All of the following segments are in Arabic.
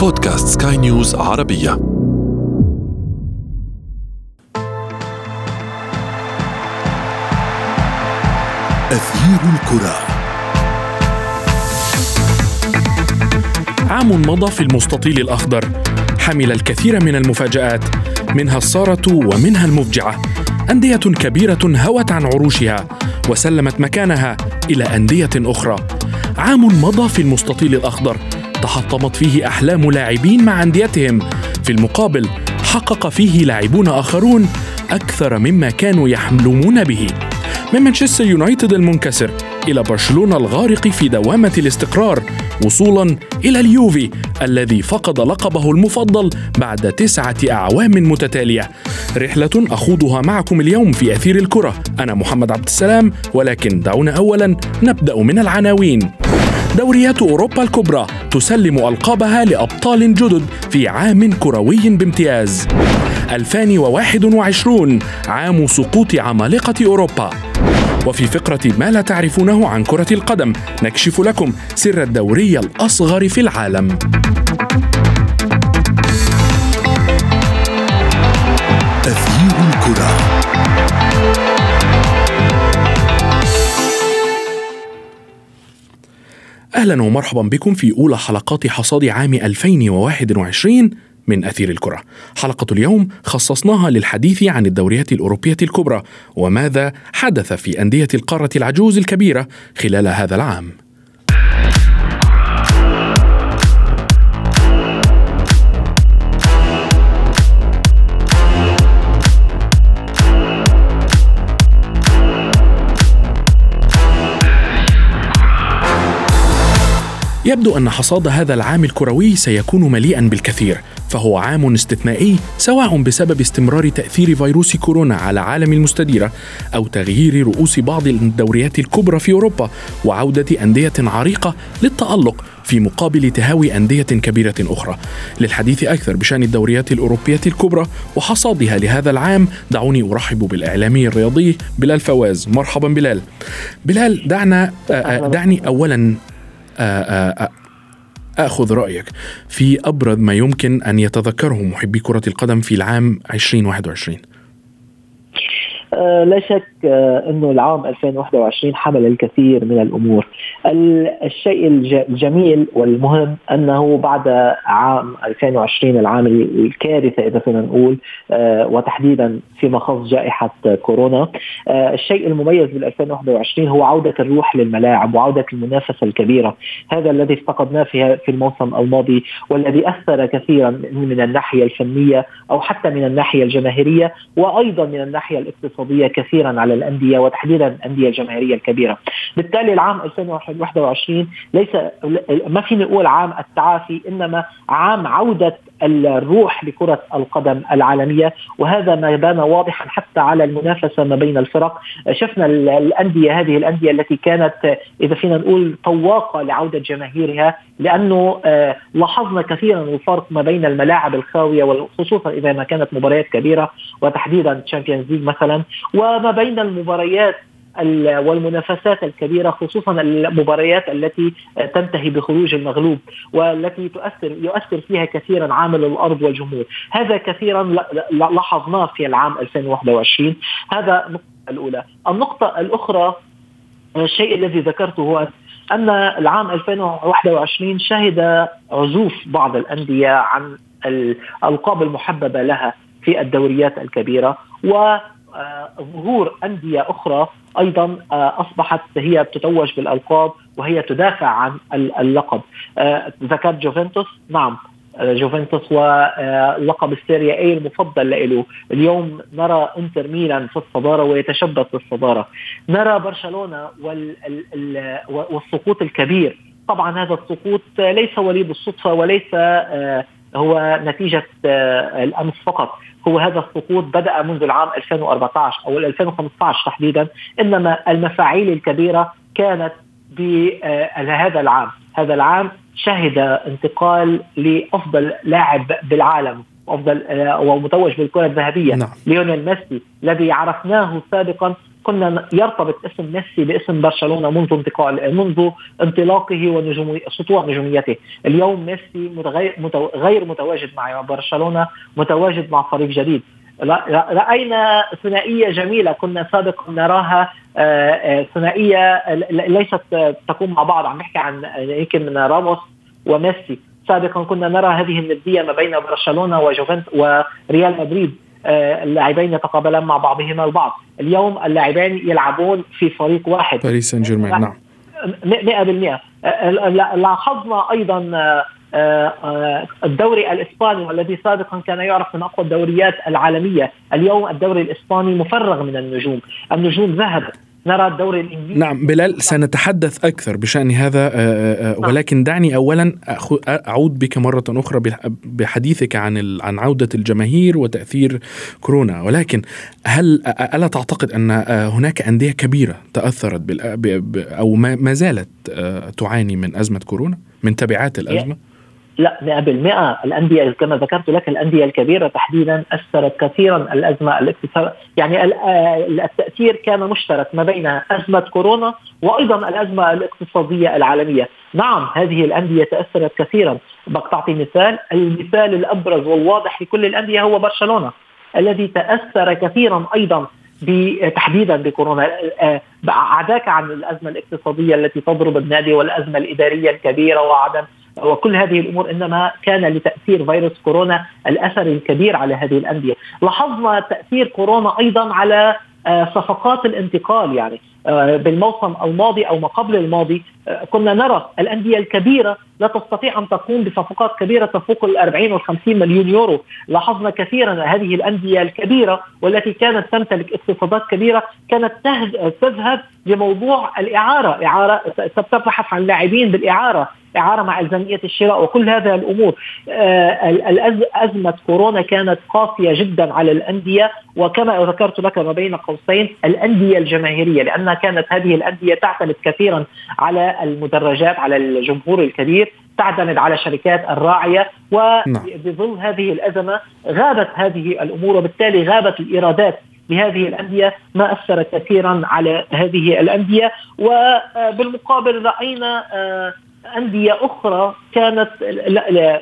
بودكاست سكاي نيوز عربية. أثير الكرة. عام مضى في المستطيل الأخضر. حمل الكثير من المفاجآت منها السارة ومنها المفجعة. أندية كبيرة هوت عن عروشها وسلمت مكانها إلى أندية أخرى. عام مضى في المستطيل الأخضر. تحطمت فيه أحلام لاعبين مع أنديتهم. في المقابل حقق فيه لاعبون آخرون أكثر مما كانوا يحلمون به. من مانشستر يونايتد المنكسر إلى برشلونة الغارق في دوامة الاستقرار وصولا إلى اليوفي الذي فقد لقبه المفضل بعد تسعة أعوام متتالية. رحلة أخوضها معكم اليوم في أثير الكرة. أنا محمد عبد السلام ولكن دعونا أولا نبدأ من العناوين. دوريات أوروبا الكبرى تسلم ألقابها لأبطال جدد في عام كروي بامتياز. 2021 عام سقوط عمالقة أوروبا. وفي فقرة ما لا تعرفونه عن كرة القدم نكشف لكم سر الدوري الأصغر في العالم. أهلا ومرحبا بكم في أولى حلقات حصاد عام 2021 من أثير الكرة. حلقة اليوم خصصناها للحديث عن الدوريات الأوروبية الكبرى وماذا حدث في أندية القارة العجوز الكبيرة خلال هذا العام. يبدو أن حصاد هذا العام الكروي سيكون مليئا بالكثير فهو عام استثنائي سواء بسبب استمرار تأثير فيروس كورونا على عالم المستديرة أو تغيير رؤوس بعض الدوريات الكبرى في أوروبا وعودة أندية عريقة للتألق في مقابل تهاوي أندية كبيرة أخرى. للحديث أكثر بشأن الدوريات الأوروبية الكبرى وحصادها لهذا العام دعوني أرحب بالإعلامي الرياضي بلال فواز. مرحبا بلال. بلال دعنا دعني أولا آخذ رأيك. في أبرز ما يمكن أن يتذكره محبي كرة القدم في العام 2021 آه لا شك آه إنه العام 2021 حمل الكثير من الأمور. الشيء الجميل والمهم أنه بعد عام 2020 العام الكارثة إذا فينا نقول آه وتحديدا فيما خص جائحة كورونا الشيء المميز بال 2021 هو عودة الروح للملاعب وعودة المنافسة الكبيرة، هذا الذي افتقدناه في في الموسم الماضي والذي أثر كثيرا من الناحية الفنية أو حتى من الناحية الجماهيرية وأيضا من الناحية الاقتصادية الاقتصاديه كثيرا على الأندية وتحديدا الأندية الجماهيرية الكبيرة. بالتالي العام 2021 ليس ما فيني أقول عام التعافي إنما عام عودة الروح لكرة القدم العالمية وهذا ما بان واضحا حتى على المنافسة ما بين الفرق شفنا الأندية هذه الأندية التي كانت إذا فينا نقول تواقة لعودة جماهيرها لأنه لاحظنا كثيرا الفرق ما بين الملاعب الخاوية وخصوصا إذا ما كانت مباريات كبيرة وتحديدا Champions League مثلا وما بين المباريات والمنافسات الكبيرة خصوصا المباريات التي تنتهي بخروج المغلوب والتي تؤثر يؤثر فيها كثيرا عامل الأرض والجمهور. هذا كثيرا لاحظناه في العام 2021 هذا النقطة الأولى. النقطة الأخرى الشيء الذي ذكرته هو أن العام 2021 شهد عزوف بعض الأندية عن الألقاب المحببة لها في الدوريات الكبيرة و ظهور أندية أخرى أيضا أصبحت هي تتوج بالألقاب وهي تدافع عن اللقب. ذكرت جوفنتوس نعم. جوفنتوس ولقب السيريا اي المفضل له؟ اليوم نرى إنتر ميلان في الصدارة ويتشبث بالصدارة. نرى برشلونة والسقوط الكبير. طبعا هذا السقوط ليس وليد الصدفة وليس هو نتيجة الأمس فقط. هو هذا السقوط بدأ منذ العام 2014 أو 2015 تحديدا إنما المفاعيل الكبيرة كانت بهذا العام. هذا العام شهد انتقال لأفضل لاعب بالعالم افضل ومتوج بالكرة الذهبية. نعم. ليونيل ميسي الذي عرفناه سابقا كنا يرتبط اسم ميسي باسم برشلونة منذ انتقال منذ انطلاقه ونجوم سطوع نجوميته، اليوم ميسي غير متواجد مع برشلونة متواجد مع فريق جديد، رأينا ثنائية جميلة كنا سابقا نراها آه، آه، ثنائية ليست تقوم مع بعض. عم نحكي عن يمكن من راموس وميسي. سابقا كنا نرى هذه الندية ما بين برشلونة وجوفنت وريال مدريد. آه، اللاعبين يتقابلان مع بعضهما البعض. اليوم اللاعبان يلعبون في فريق واحد. باريس سان جيرمان نعم 100% لاحظنا أيضا الدوري الإسباني والذي سابقا كان يعرف من أقوى الدوريات العالمية، اليوم الدوري الإسباني مفرغ من النجوم، النجوم ذهبت، نرى الدوري الإنجليزي نعم بلال سنتحدث أكثر بشأن هذا آه، آه، آه، نعم. ولكن دعني اولا أعود بك مرة أخرى بحديثك عن عن عودة الجماهير وتأثير كورونا ولكن هل ألا تعتقد أن هناك أندية كبيرة تأثرت أو ما زالت تعاني من أزمة كورونا من تبعات الأزمة؟ لا 100% الأندية كما ذكرت لك الأندية الكبيرة تحديدا أثرت كثيرا الأزمة الاقتصاد يعني آه، التأثير كان مشترك ما بين أزمة كورونا وأيضا الأزمة الاقتصادية العالمية، نعم هذه الأندية تأثرت كثيرا، تعطي مثال، المثال الأبرز والواضح لكل الأندية هو برشلونة الذي تأثر كثيرا أيضا تحديدا بكورونا. آه، عداك عن الأزمة الاقتصادية التي تضرب النادي والأزمة الإدارية الكبيرة وعدم وكل هذه الأمور إنما كان لتأثير فيروس كورونا الأثر الكبير على هذه الأندية، لاحظنا تأثير كورونا أيضا على آه، صفقات الانتقال يعني. بالموسم الماضي أو ما قبل الماضي آه، كنا نرى الأندية الكبيرة لا تستطيع أن تقوم بصفقات كبيرة تفوق ال 40 وال 50 مليون يورو، لاحظنا كثيرا هذه الأندية الكبيرة والتي كانت تمتلك اقتصادات كبيرة كانت تذهب لموضوع الإعارة، إعارة تبحث عن لاعبين بالإعارة، إعارة مع ألزامية الشراء وكل هذه الأمور. آه أزمة كورونا كانت قاسية جدا على الأندية وكما ذكرت لك ما بين قوسين الأندية الجماهيرية كانت هذه الأندية تعتمد كثيرا على المدرجات على الجمهور الكبير تعتمد على شركات الراعية وبظل نعم. هذه الأزمة غابت هذه الأمور وبالتالي غابت الإيرادات لهذه الأندية ما أثر كثيرا على هذه الأندية وبالمقابل رأينا آه، أندية أخرى كانت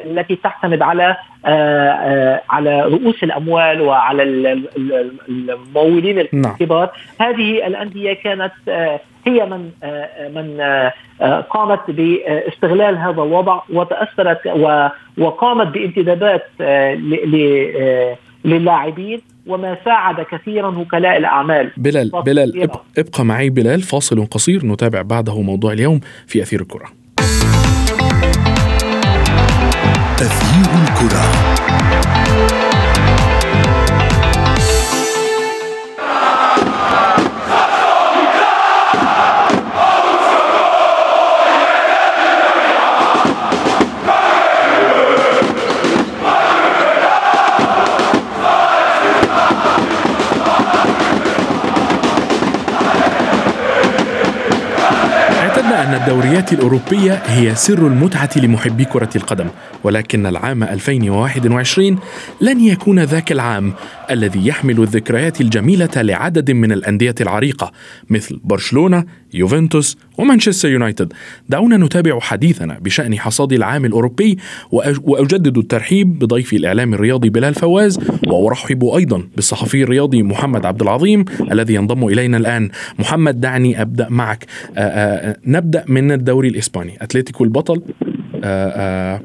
التي تعتمد على آه، آه، على رؤوس الأموال وعلى الممولين الكبار نعم. هذه الأندية كانت آه، هي من من قامت باستغلال هذا الوضع وتأثرت وقامت بانتدابات للاعبين وما ساعد كثيرا وكلاء الأعمال. بلال بلال ابقى معي بلال فاصل قصير نتابع بعده موضوع اليوم في أثير الكرة. تغيير الكرة. الدوريات الأوروبية هي سر المتعة لمحبي كرة القدم ولكن العام 2021 لن يكون ذاك العام الذي يحمل الذكريات الجميلة لعدد من الأندية العريقة مثل برشلونة، يوفنتوس ومانشستر يونايتد. دعونا نتابع حديثنا بشأن حصاد العام الأوروبي وأجدد الترحيب بضيفي الإعلام الرياضي بلال فواز وأرحب أيضا بالصحفي الرياضي محمد عبد العظيم الذي ينضم إلينا الآن. محمد دعني أبدأ معك. آآ آآ نبدأ من الدوري الإسباني أتلتيكو البطل آآ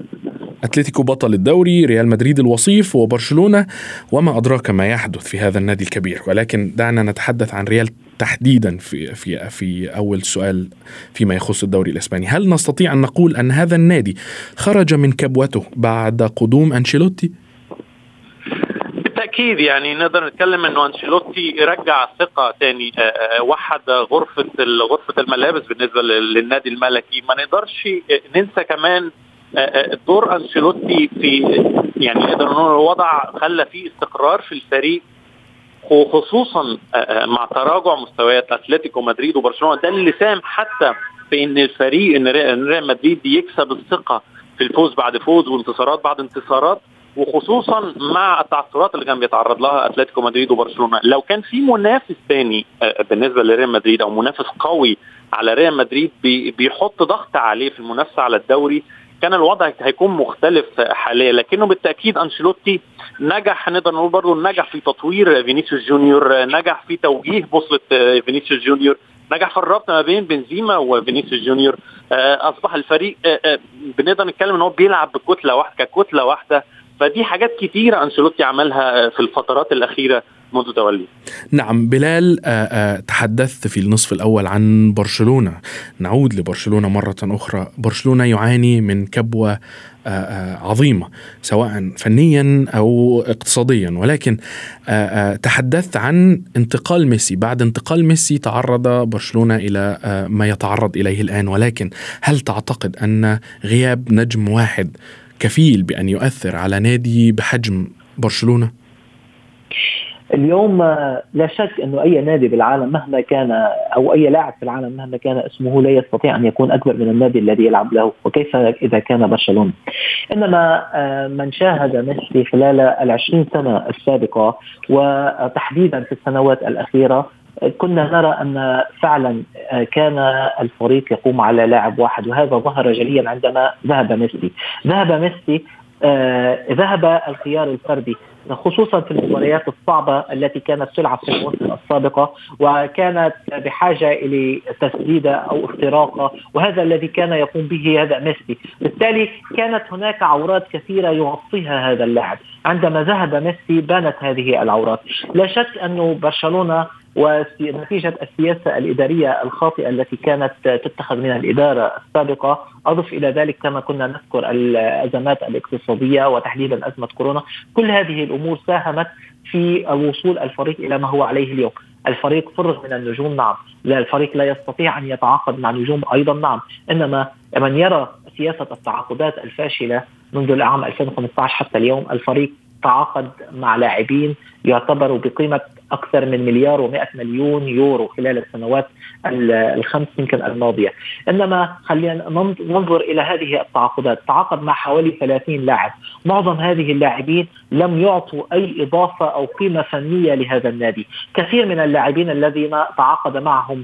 أتلتيكو بطل الدوري ريال مدريد الوصيف وبرشلونة وما أدراك ما يحدث في هذا النادي الكبير ولكن دعنا نتحدث عن ريال تحديدا في في في أول سؤال فيما يخص الدوري الإسباني. هل نستطيع أن نقول أن هذا النادي خرج من كبوته بعد قدوم أنشيلوتي؟ بالتأكيد يعني نقدر نتكلم إنه أنشيلوتي رجع الثقه تاني آه، آه، وحد غرفة غرفة الملابس بالنسبة للنادي الملكي. ما نقدرش ننسى كمان آه، دور أنشيلوتي في يعني نقدر نقول وضع خلى فيه استقرار في الفريق وخصوصا مع تراجع مستويات أتلتيكو مدريد وبرشلونة ده اللي ساهم حتى في إن الفريق إن ريال مدريد يكسب الثقة في الفوز بعد فوز وانتصارات بعد انتصارات وخصوصا مع التعثرات اللي كان بيتعرض لها أتلتيكو مدريد وبرشلونة. لو كان في منافس ثاني بالنسبة لريال مدريد أو منافس قوي على ريال مدريد بيحط ضغط عليه في المنافسة على الدوري كان الوضع هيكون مختلف حاليا لكنه بالتأكيد أنشيلوتي نجح نقدر نقول برضه نجح في تطوير فينيسيوس جونيور نجح في توجيه بوصلة فينيسيوس جونيور نجح في الربط ما بين بنزيما وفينيسيوس جونيور. أصبح الفريق بنقدر نتكلم إن هو بيلعب بكتلة واحدة ككتله واحدة. فدي حاجات كتيرة أنشيلوتي عملها في الفترات الأخيرة. منذ توليه نعم بلال تحدثت في النصف الأول عن برشلونة. نعود لبرشلونة مرة أخرى. برشلونة يعاني من كبوة عظيمة سواء فنيا أو اقتصاديا. ولكن تحدثت عن انتقال ميسي. بعد انتقال ميسي تعرض برشلونة إلى ما يتعرض إليه الآن. ولكن هل تعتقد أن غياب نجم واحد كفيل بأن يؤثر على نادي بحجم برشلونة؟ اليوم لا شك إنه أي نادي بالعالم مهما كان أو أي لاعب في العالم مهما كان اسمه لا يستطيع أن يكون أكبر من النادي الذي يلعب له وكيف إذا كان برشلونة. إنما من شاهد ميسي خلال العشرين سنة السابقة وتحديدا في السنوات الأخيرة كنا نرى أن فعلا كان الفريق يقوم على لاعب واحد وهذا ظهر جليا عندما ذهب ميسي. ذهب ميسي آه ذهب الخيار الفردي خصوصا في المباريات الصعبة التي كانت تلعب في الموسم السابقة وكانت بحاجة إلى تسديدة أو اختراقة وهذا الذي كان يقوم به هذا ميسي. بالتالي كانت هناك عورات كثيرة يغطيها هذا اللاعب. عندما ذهب ميسي بانت هذه العورات. لا شك أنه برشلونة ونتيجة السياسة الإدارية الخاطئة التي كانت تتخذ من الإدارة السابقة. أضف إلى ذلك كما كنا نذكر الأزمات الاقتصادية وتحديدا أزمة كورونا. كل هذه الأمور ساهمت في وصول الفريق إلى ما هو عليه اليوم. الفريق فرغ من النجوم نعم. لا الفريق لا يستطيع أن يتعاقد مع نجوم أيضا نعم. إنما من يرى سياسة التعاقدات الفاشلة منذ العام 2015 حتى اليوم الفريق تعاقد مع لاعبين يعتبروا بقيمة أكثر من مليار و100 مليون يورو خلال السنوات الخمس يمكن الماضية. إنما خلينا ننظر إلى هذه التعاقدات. تعاقد مع حوالي 30 لاعب. معظم هذه اللاعبين لم يعطوا أي إضافة أو قيمة فنية لهذا النادي. كثير من اللاعبين الذين تعاقد معهم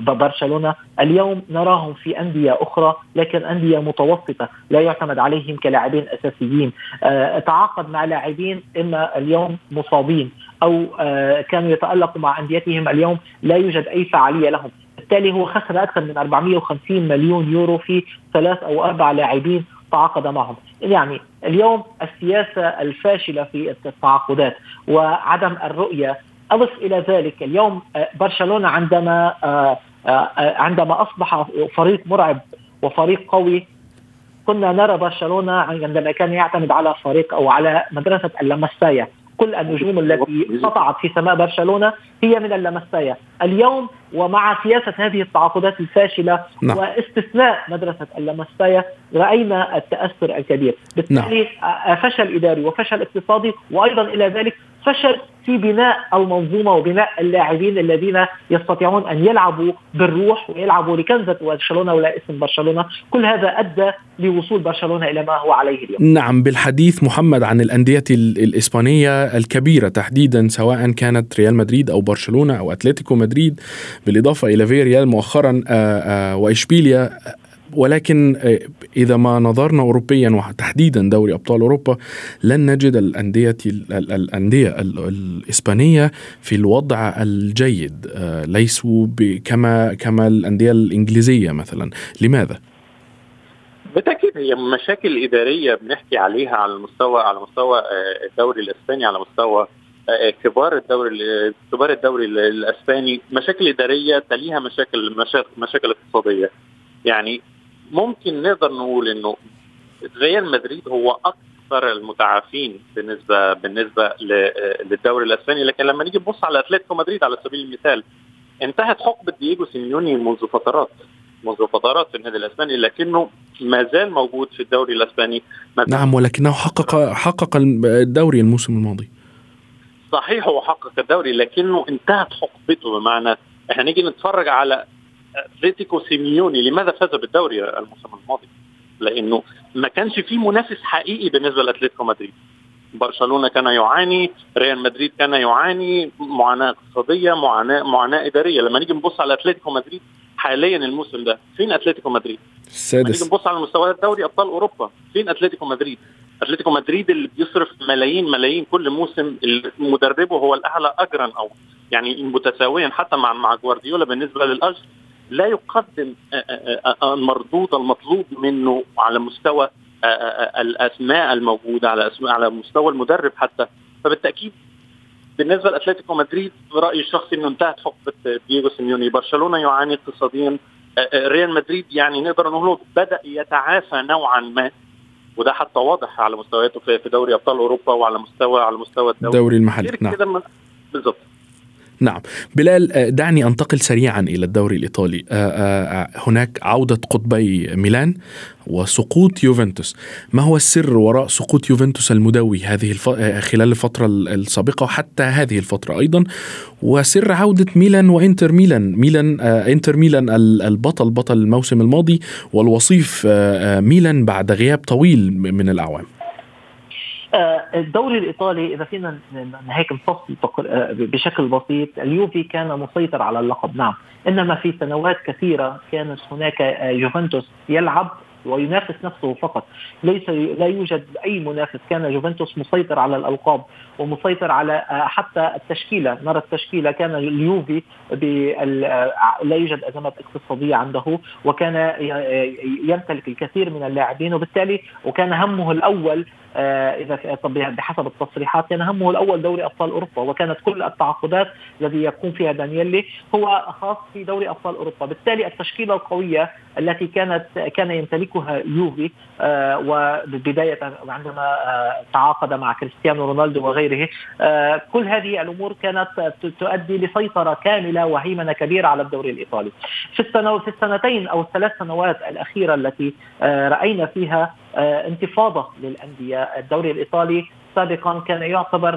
برشلونة اليوم نراهم في أندية أخرى لكن أندية متوسطة لا يعتمد عليهم كلاعبين أساسيين. تعاقد مع لاعبين إما اليوم مصابين أو كانوا يتألقوا مع أنديتهم اليوم لا يوجد أي فعالية لهم. بالتالي هو خسر أكثر من 450 مليون يورو في ثلاث أو أربع لاعبين تعاقد معهم. يعني اليوم السياسة الفاشلة في التعاقدات وعدم الرؤية. أضف إلى ذلك اليوم برشلونة عندما عندما أصبح فريق مرعب وفريق قوي كنا نرى برشلونة عندما كان يعتمد على فريق أو على مدرسة اللمسايه كل النجوم التي سطعت في سماء برشلونة هي من اللمسايه، اليوم ومع سياسة هذه التعاقدات الفاشلة نعم. واستثناء مدرسة اللمسايه رأينا التأثر الكبير، بالتالي نعم. فشل إداري وفشل اقتصادي وأيضا إلى ذلك فشل في بناء المنظومة وبناء اللاعبين الذين يستطيعون أن يلعبوا بالروح ويلعبوا لكنزة برشلونة ولا اسم برشلونة، كل هذا أدى لوصول برشلونة إلى ما هو عليه اليوم. نعم بالحديث محمد عن الأندية الإسبانية الكبيرة تحديدا سواء كانت ريال مدريد أو برشلونة أو أتلتيكو مدريد بالإضافة إلى فيريال مؤخرا وإشبيليا ولكن إذا ما نظرنا أوروبيا وتحديدا دوري أبطال أوروبا لن نجد الأندية الأندية الإسبانية في الوضع الجيد ليسوا كما كما الأندية الإنجليزية مثلا. لماذا؟ بالتأكيد هي مشاكل إدارية بنحكي عليها على المستوى على مستوى الدوري الإسباني على مستوى كبار الدوري كبار الدوري الإسباني. مشاكل إدارية تليها مشاكل, مشاكل اقتصادية. يعني ممكن نقدر نقول إنه ريال مدريد هو أكثر المتعافين بالنسبة بالنسبة للدوري الأسباني. لكن لما نيجي نبص على أتلتيكو مدريد على سبيل المثال انتهت حقبة دييجو سيميوني منذ فترات منذ فترات في النادي الأسباني لكنه ما زال موجود في الدوري الأسباني. نعم ولكنه حقق حقق الدوري الموسم الماضي. صحيح هو حقق الدوري لكنه انتهت حقبته. بمعنى إحنا نيجي نتفرج على اتلتيكو سيميوني لماذا فاز بالدوري الموسم الماضي؟ لأنه ما كانش في منافس حقيقي بالنسبة لأتلتيكو مدريد. برشلونة كان يعاني ريال مدريد كان يعاني معاناة اقتصادية معاناة معاناة إدارية. لما نيجي نبص على أتلتيكو مدريد حاليا الموسم ده فين أتلتيكو مدريد؟ السادس. نيجي نبص على مستويات دوري أبطال أوروبا فين أتلتيكو مدريد؟ أتلتيكو مدريد اللي بيصرف ملايين ملايين كل موسم مدربه هو الأعلى اجرا أو يعني متساويا حتى مع مع جوارديولا بالنسبة للاجر لا يقدم المردود المطلوب منه على مستوى الأسماء الموجودة على أسماء على مستوى المدرب حتى. فبالتأكيد بالنسبة لأتلتيكو مدريد برايي الشخصي إنه انتهت حقبة دييغو سيميوني. برشلونة يعاني اقتصاديا ريال مدريد يعني نقدر نقول بدأ يتعافى نوعا ما. وده حتى واضح على مستوياته في دوري أبطال أوروبا وعلى مستوى على مستوى الدوري, الدوري المحلي. نعم. بالضبط نعم. بلال دعني أنتقل سريعا إلى الدوري الإيطالي. هناك عودة قطبي ميلان وسقوط يوفنتوس. ما هو السر وراء سقوط يوفنتوس المدوي هذه الف... خلال الفترة السابقة وحتى هذه الفترة أيضا؟ وسر عودة ميلان وإنتر ميلان. ميلان إنتر ميلان البطل بطل الموسم الماضي والوصيف ميلان بعد غياب طويل من الأعوام. الدوري الإيطالي إذا فينا هيك نفصل بشكل بسيط اليوفي كان مسيطر على اللقب نعم. إنما في سنوات كثيرة كانت هناك يوفنتوس يلعب وينافس نفسه فقط. ليس لا يوجد أي منافس. كان يوفنتوس مسيطر على الألقاب ومسيطر على حتى التشكيلة. نرى التشكيلة كان اليوفي لا يوجد ازمات اقتصادية عنده وكان يمتلك الكثير من اللاعبين وبالتالي وكان همه الأول إذا بحسب التصريحات كان همه الأول دوري أبطال أوروبا وكانت كل التعاقدات الذي يقوم فيها دانييلي هو خاص في دوري أبطال أوروبا، بالتالي التشكيلة القوية التي كانت كان يمتلكها يوفي وبداية عندما تعاقد مع كريستيانو رونالدو وغيره كل هذه الأمور كانت تؤدي لسيطرة كاملة وهيمنة كبيرة على الدوري الإيطالي. في السنتين أو الثلاث سنوات الأخيرة التي رأينا فيها انتفاضة للأندية. الدوري الإيطالي سابقا كان يعتبر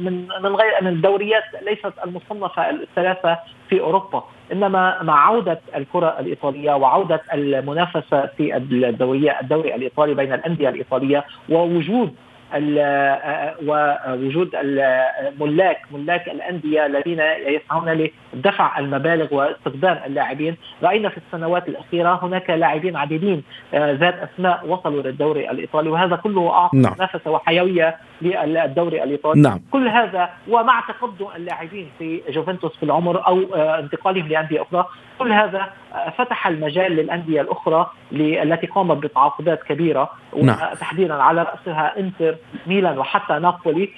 من من غير من الدوريات ليست المصنفة الثلاثة في أوروبا إنما مع عودة الكرة الإيطالية وعودة المنافسة في الدورية الدوري الإيطالي بين الأندية الإيطالية ووجود ووجود الملاك ملاك الانديه الذين يسعون لدفع المبالغ واستخدام اللاعبين رأينا في السنوات الأخيرة هناك لاعبين عديدين ذات أسماء وصلوا للدوري الإيطالي وهذا كله اعطى نعم. منافسة وحيوية للدوري الإيطالي نعم. كل هذا ومع تقدم اللاعبين في جوفنتوس في العمر أو انتقالهم لأندية أخرى كل هذا فتح المجال للأندية الأخرى التي قامت بتعاقدات كبيرة نعم. تحديدا على رأسها إنتر ميلان وحتى نابولي.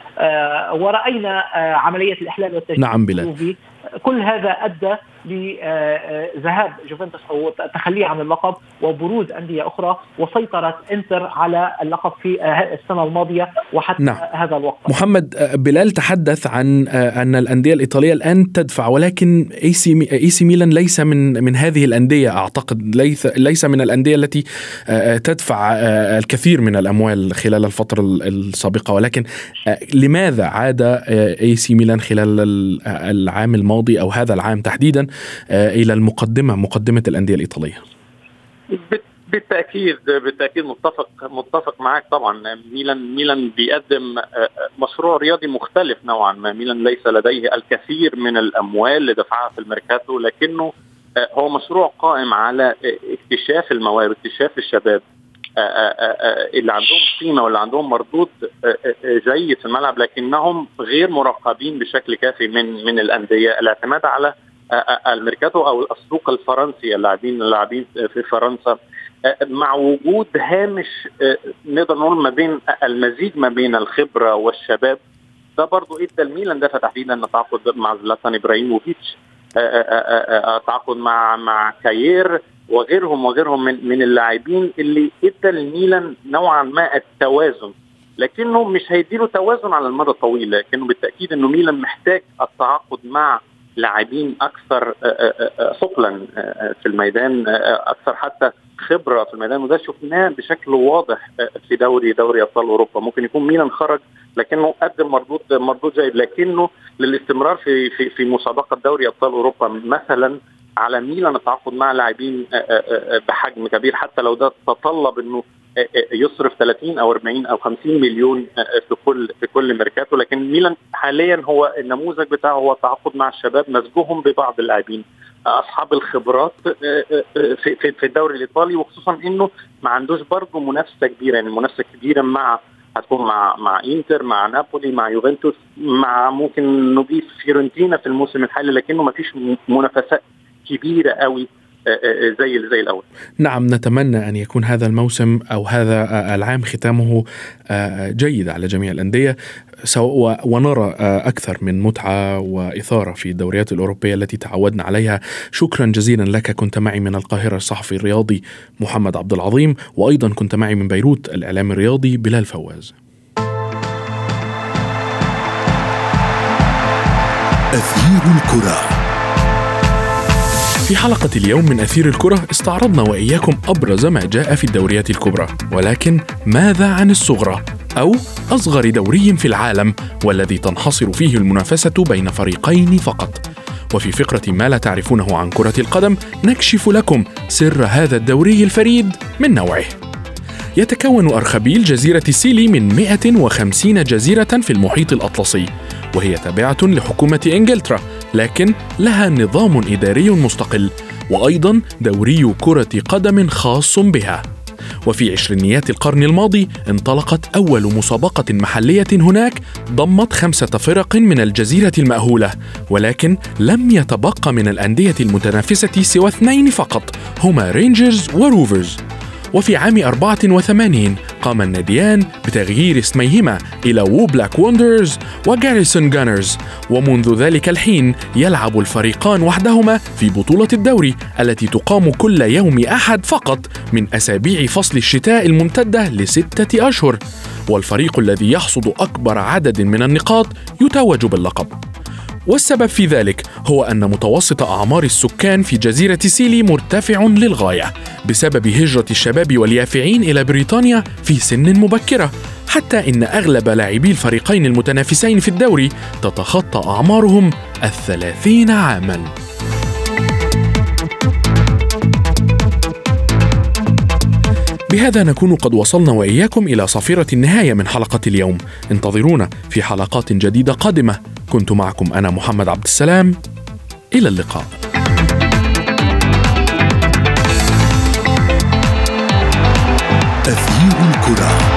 ورأينا عملية الإحلال والتجديد نعم بلال. كل هذا أدى لذهاب جوفنتوس أو التخلي عن اللقب وبروز أندية أخرى وسيطره إنتر على اللقب في السنة الماضية وحتى نعم. هذا الوقت محمد بلال تحدث عن أن الأندية الإيطالية الآن تدفع ولكن اي سي اي سي ميلان ليس من من هذه الأندية أعتقد ليس ليس من الأندية التي تدفع الكثير من الأموال خلال الفترة السابقة ولكن لماذا عاد اي سي ميلان خلال العام الماضي أو هذا العام تحديدا إلى المقدمة مقدمة الأندية الإيطالية. بالتأكيد بالتأكيد متفق متفق معك طبعا. ميلان ميلان بيقدم مشروع رياضي مختلف نوعا ما. ميلان ليس لديه الكثير من الأموال لدفعها في الميركاتو لكنه هو مشروع قائم على اكتشاف المواهب اكتشاف الشباب. اللي عندهم قيمه واللي عندهم مردود جيد في الملعب لكنهم غير مراقبين بشكل كافي من من الانديه الاعتماد على الميركاتو أو السوق الفرنسي اللاعبين اللاعبين في فرنسا مع وجود هامش نقدر نقول ما بين المزيج ما بين الخبره والشباب ده برضه ادى الميلان ده تحديدا تعاقد مع زلاتان ابراهيموفيتش تعاقد مع مع كاير وغيرهم وغيرهم من من اللاعبين اللي إدى الميلان نوعا ما التوازن. لكنه مش هيديله توازن على المدى الطويل لكنه بالتأكيد إنه ميلان محتاج التعاقد مع لاعبين أكثر ثقلا في الميدان أكثر حتى خبرة في الميدان. وده شفناه بشكل واضح في دوري دوري أبطال أوروبا. ممكن يكون ميلان خرج لكنه قدم مردود مردود جيد. لكنه للاستمرار في في في مسابقة دوري أبطال أوروبا مثلا على ميلان التعاقد مع لاعبين بحجم كبير حتى لو ده تطلب إنه يصرف 30 أو 40 أو 50 مليون في كل في كل ميركاتو. لكن ميلان حاليا هو النموذج بتاعه هو التعاقد مع الشباب مزجهم ببعض اللاعبين. أصحاب الخبرات في الدوري الإيطالي وخصوصا إنه ما عندوش برضه منافسة كبيرة. يعني المنافسه كبيرة مع هتكون مع مع إنتر مع نابولي مع يوفنتوس مع ممكن نضيف فيورنتينا في الموسم الحالي لكنه ما فيش منافسات كبيرة قوي زي زي الأول. نعم نتمنى أن يكون هذا الموسم أو هذا العام ختامه جيد على جميع الأندية ونرى أكثر من متعة وإثارة في الدوريات الأوروبية التي تعودنا عليها. شكرا جزيلا لك. كنت معي من القاهرة الصحفي الرياضي محمد عبد العظيم وأيضا كنت معي من بيروت الإعلام الرياضي بلال فواز. أثير الكرة. في حلقة اليوم من أثير الكرة استعرضنا وإياكم أبرز ما جاء في الدوريات الكبرى ولكن ماذا عن الصغرى؟ أو أصغر دوري في العالم والذي تنحصر فيه المنافسة بين فريقين فقط. وفي فقرة ما لا تعرفونه عن كرة القدم نكشف لكم سر هذا الدوري الفريد من نوعه. يتكون أرخبيل جزيرة سيلي من 150 جزيرة في المحيط الأطلسي وهي تابعة لحكومة إنجلترا لكن لها نظام إداري مستقل وأيضا دوري كرة قدم خاص بها. وفي عشرينيات القرن الماضي انطلقت أول مسابقة محلية هناك ضمت خمسة فرق من الجزيرة المأهولة ولكن لم يتبقى من الأندية المتنافسة سوى اثنين فقط هما رينجرز وروفرز وفي عام 84 قام الناديان بتغيير اسميهما إلى وولباك ووندررز وجاريسون جانرز ومنذ ذلك الحين يلعب الفريقان وحدهما في بطولة الدوري التي تقام كل يوم أحد فقط من أسابيع فصل الشتاء الممتدة لستة أشهر. والفريق الذي يحصد أكبر عدد من النقاط يتوج باللقب. والسبب في ذلك هو أن متوسط أعمار السكان في جزيرة سيلي مرتفع للغاية بسبب هجرة الشباب واليافعين إلى بريطانيا في سن مبكرة حتى إن أغلب لاعبي الفريقين المتنافسين في الدوري تتخطى أعمارهم الثلاثين عاماً. بهذا نكون قد وصلنا وإياكم إلى صفيره النهاية من حلقة اليوم. انتظرونا في حلقات جديدة قادمة. كنت معكم أنا محمد عبد السلام. إلى اللقاء. تغيير الكرة.